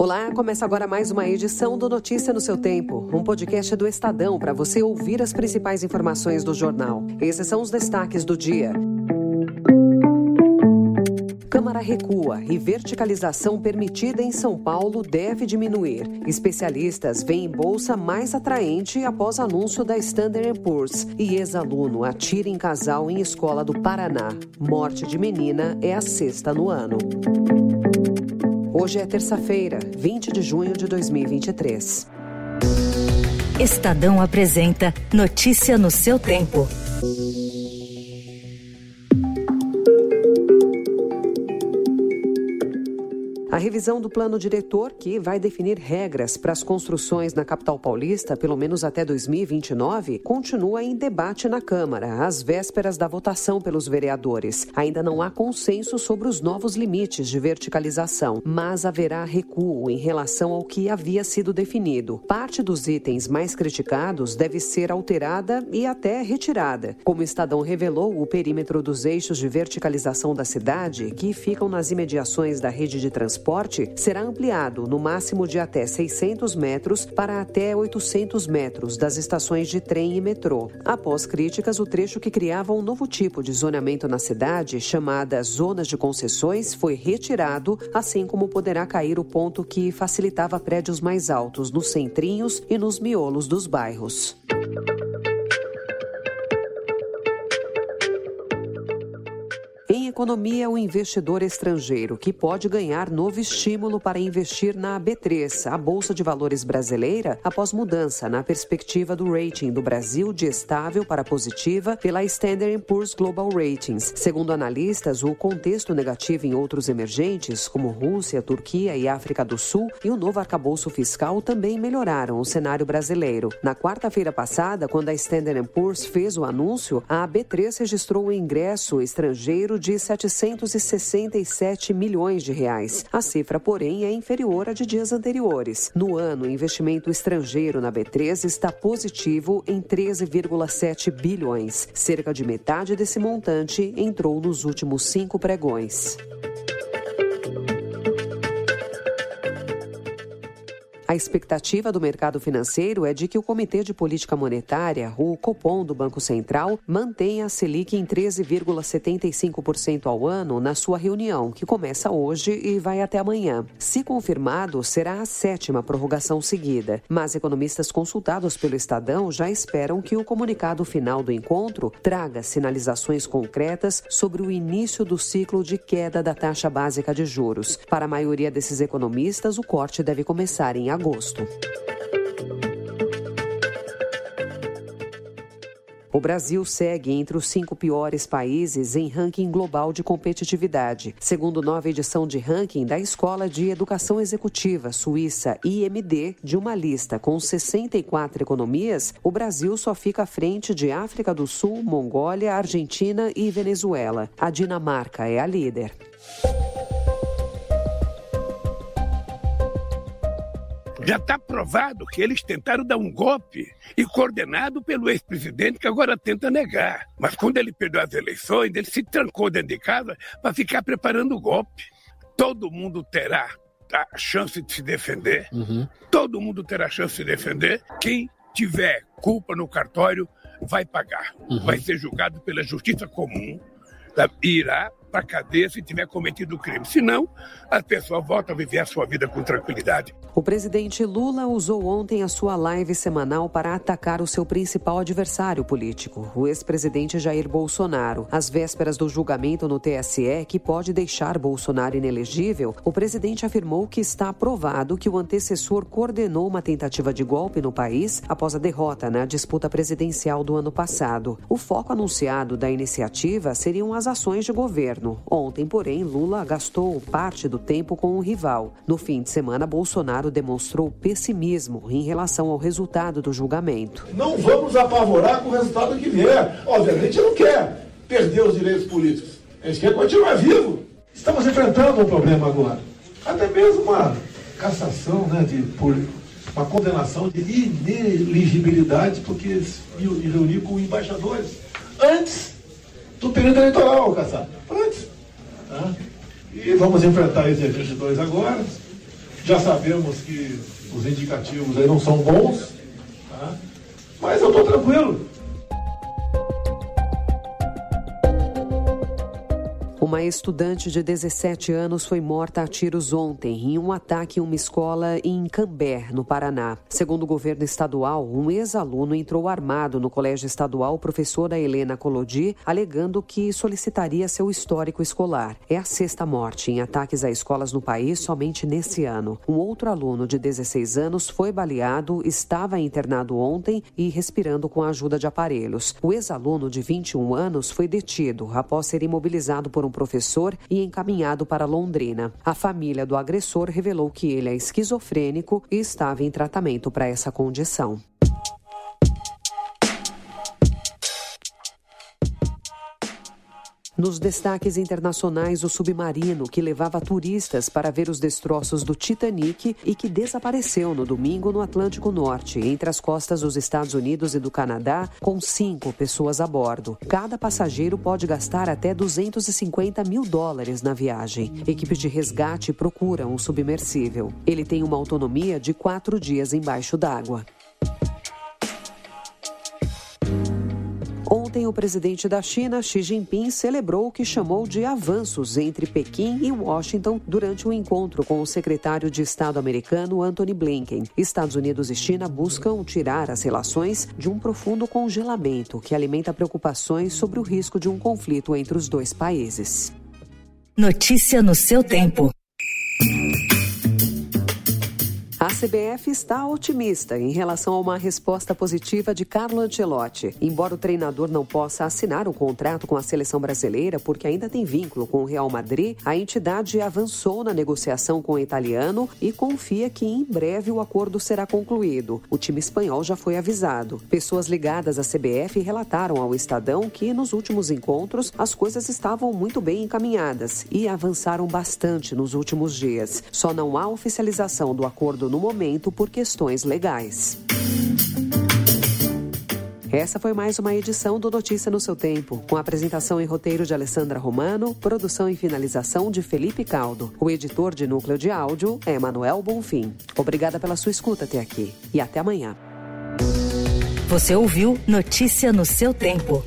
Olá, começa agora mais uma edição do Notícia no seu Tempo, um podcast do Estadão para você ouvir as principais informações do jornal. Esses são os destaques do dia. Câmara recua e verticalização permitida em São Paulo deve diminuir. Especialistas veem bolsa mais atraente após anúncio da Standard Poor's. E ex-aluno atira em casal em escola do Paraná. Morte de menina é a sexta no ano. Hoje é terça-feira, 20 de junho de 2023. Estadão apresenta Notícia no seu tempo. A revisão do plano diretor, que vai definir regras para as construções na capital paulista, pelo menos até 2029, continua em debate na Câmara, às vésperas da votação pelos vereadores. Ainda não há consenso sobre os novos limites de verticalização, mas haverá recuo em relação ao que havia sido definido. Parte dos itens mais criticados deve ser alterada e até retirada. Como o Estadão revelou, o perímetro dos eixos de verticalização da cidade, que ficam nas imediações da rede de transporte, transporte será ampliado no máximo de até 600 metros para até 800 metros das estações de trem e metrô. Após críticas, o trecho que criava um novo tipo de zoneamento na cidade, chamada zonas de concessões, foi retirado, assim como poderá cair o ponto que facilitava prédios mais altos nos centrinhos e nos miolos dos bairros. Economia o investidor estrangeiro, que pode ganhar novo estímulo para investir na B3, a Bolsa de Valores brasileira, após mudança na perspectiva do rating do Brasil de estável para positiva pela Standard Poor's Global Ratings. Segundo analistas, o contexto negativo em outros emergentes, como Rússia, Turquia e África do Sul, e o novo arcabouço fiscal também melhoraram o cenário brasileiro. Na quarta-feira passada, quando a Standard Poor's fez o anúncio, a B3 registrou um ingresso estrangeiro de 767 milhões de reais. A cifra, porém, é inferior à de dias anteriores. No ano, o investimento estrangeiro na B3 está positivo em 13,7 bilhões. Cerca de metade desse montante entrou nos últimos cinco pregões. A expectativa do mercado financeiro é de que o Comitê de Política Monetária, o Copom do Banco Central, mantenha a Selic em 13,75% ao ano na sua reunião, que começa hoje e vai até amanhã. Se confirmado, será a sétima prorrogação seguida. Mas economistas consultados pelo Estadão já esperam que o comunicado final do encontro traga sinalizações concretas sobre o início do ciclo de queda da taxa básica de juros. Para a maioria desses economistas, o corte deve começar em agosto agosto. O Brasil segue entre os cinco piores países em ranking global de competitividade. Segundo nova edição de ranking da Escola de Educação Executiva Suíça IMD, de uma lista com 64 economias, o Brasil só fica à frente de África do Sul, Mongólia, Argentina e Venezuela. A Dinamarca é a líder. Já está provado que eles tentaram dar um golpe e coordenado pelo ex-presidente que agora tenta negar. Mas quando ele perdeu as eleições, ele se trancou dentro de casa para ficar preparando o golpe. Todo mundo terá a chance de se defender. Uhum. Todo mundo terá a chance de defender. Quem tiver culpa no cartório vai pagar. Uhum. Vai ser julgado pela justiça comum. Irá para a cadeia se tiver cometido o crime. Senão, a pessoa volta a viver a sua vida com tranquilidade. O presidente Lula usou ontem a sua live semanal para atacar o seu principal adversário político, o ex-presidente Jair Bolsonaro. Às vésperas do julgamento no TSE, que pode deixar Bolsonaro inelegível, o presidente afirmou que está aprovado que o antecessor coordenou uma tentativa de golpe no país após a derrota na disputa presidencial do ano passado. O foco anunciado da iniciativa seriam as ações de governo governo. Ontem, porém, Lula gastou parte do tempo com o rival. No fim de semana, Bolsonaro demonstrou pessimismo em relação ao resultado do julgamento. Não vamos apavorar com o resultado que vier. Obviamente, não quer perder os direitos políticos. A gente quer continuar vivo. Estamos enfrentando um problema agora. Até mesmo uma cassação, né, de, uma condenação de ineligibilidade, porque se reuniu com embaixadores antes do período eleitoral, Caçado. Antes. Tá? E vamos enfrentar esses investidores agora. Já sabemos que os indicativos aí não são bons, tá? mas eu estou tranquilo. Uma estudante de 17 anos foi morta a tiros ontem em um ataque em uma escola em Cambé, no Paraná. Segundo o governo estadual, um ex-aluno entrou armado no colégio estadual professora Helena Colodi, alegando que solicitaria seu histórico escolar. É a sexta morte em ataques a escolas no país somente nesse ano. Um outro aluno de 16 anos foi baleado, estava internado ontem e respirando com a ajuda de aparelhos. O ex-aluno de 21 anos foi detido após ser imobilizado por um professor e encaminhado para Londrina. A família do agressor revelou que ele é esquizofrênico e estava em tratamento para essa condição. Nos destaques internacionais, o submarino que levava turistas para ver os destroços do Titanic e que desapareceu no domingo no Atlântico Norte, entre as costas dos Estados Unidos e do Canadá, com cinco pessoas a bordo. Cada passageiro pode gastar até 250 mil dólares na viagem. Equipes de resgate procuram o submersível. Ele tem uma autonomia de quatro dias embaixo d'água. Ontem, o presidente da China, Xi Jinping, celebrou o que chamou de avanços entre Pequim e Washington durante um encontro com o secretário de Estado americano Anthony Blinken. Estados Unidos e China buscam tirar as relações de um profundo congelamento que alimenta preocupações sobre o risco de um conflito entre os dois países. Notícia no seu tempo. A CBF está otimista em relação a uma resposta positiva de Carlo Ancelotti. Embora o treinador não possa assinar um contrato com a seleção brasileira porque ainda tem vínculo com o Real Madrid, a entidade avançou na negociação com o italiano e confia que em breve o acordo será concluído. O time espanhol já foi avisado. Pessoas ligadas à CBF relataram ao Estadão que nos últimos encontros as coisas estavam muito bem encaminhadas e avançaram bastante nos últimos dias. Só não há oficialização do acordo no momento por questões legais. Essa foi mais uma edição do Notícia no seu tempo, com apresentação e roteiro de Alessandra Romano, produção e finalização de Felipe Caldo. O editor de núcleo de áudio é Manuel Bonfim. Obrigada pela sua escuta até aqui e até amanhã. Você ouviu Notícia no seu tempo.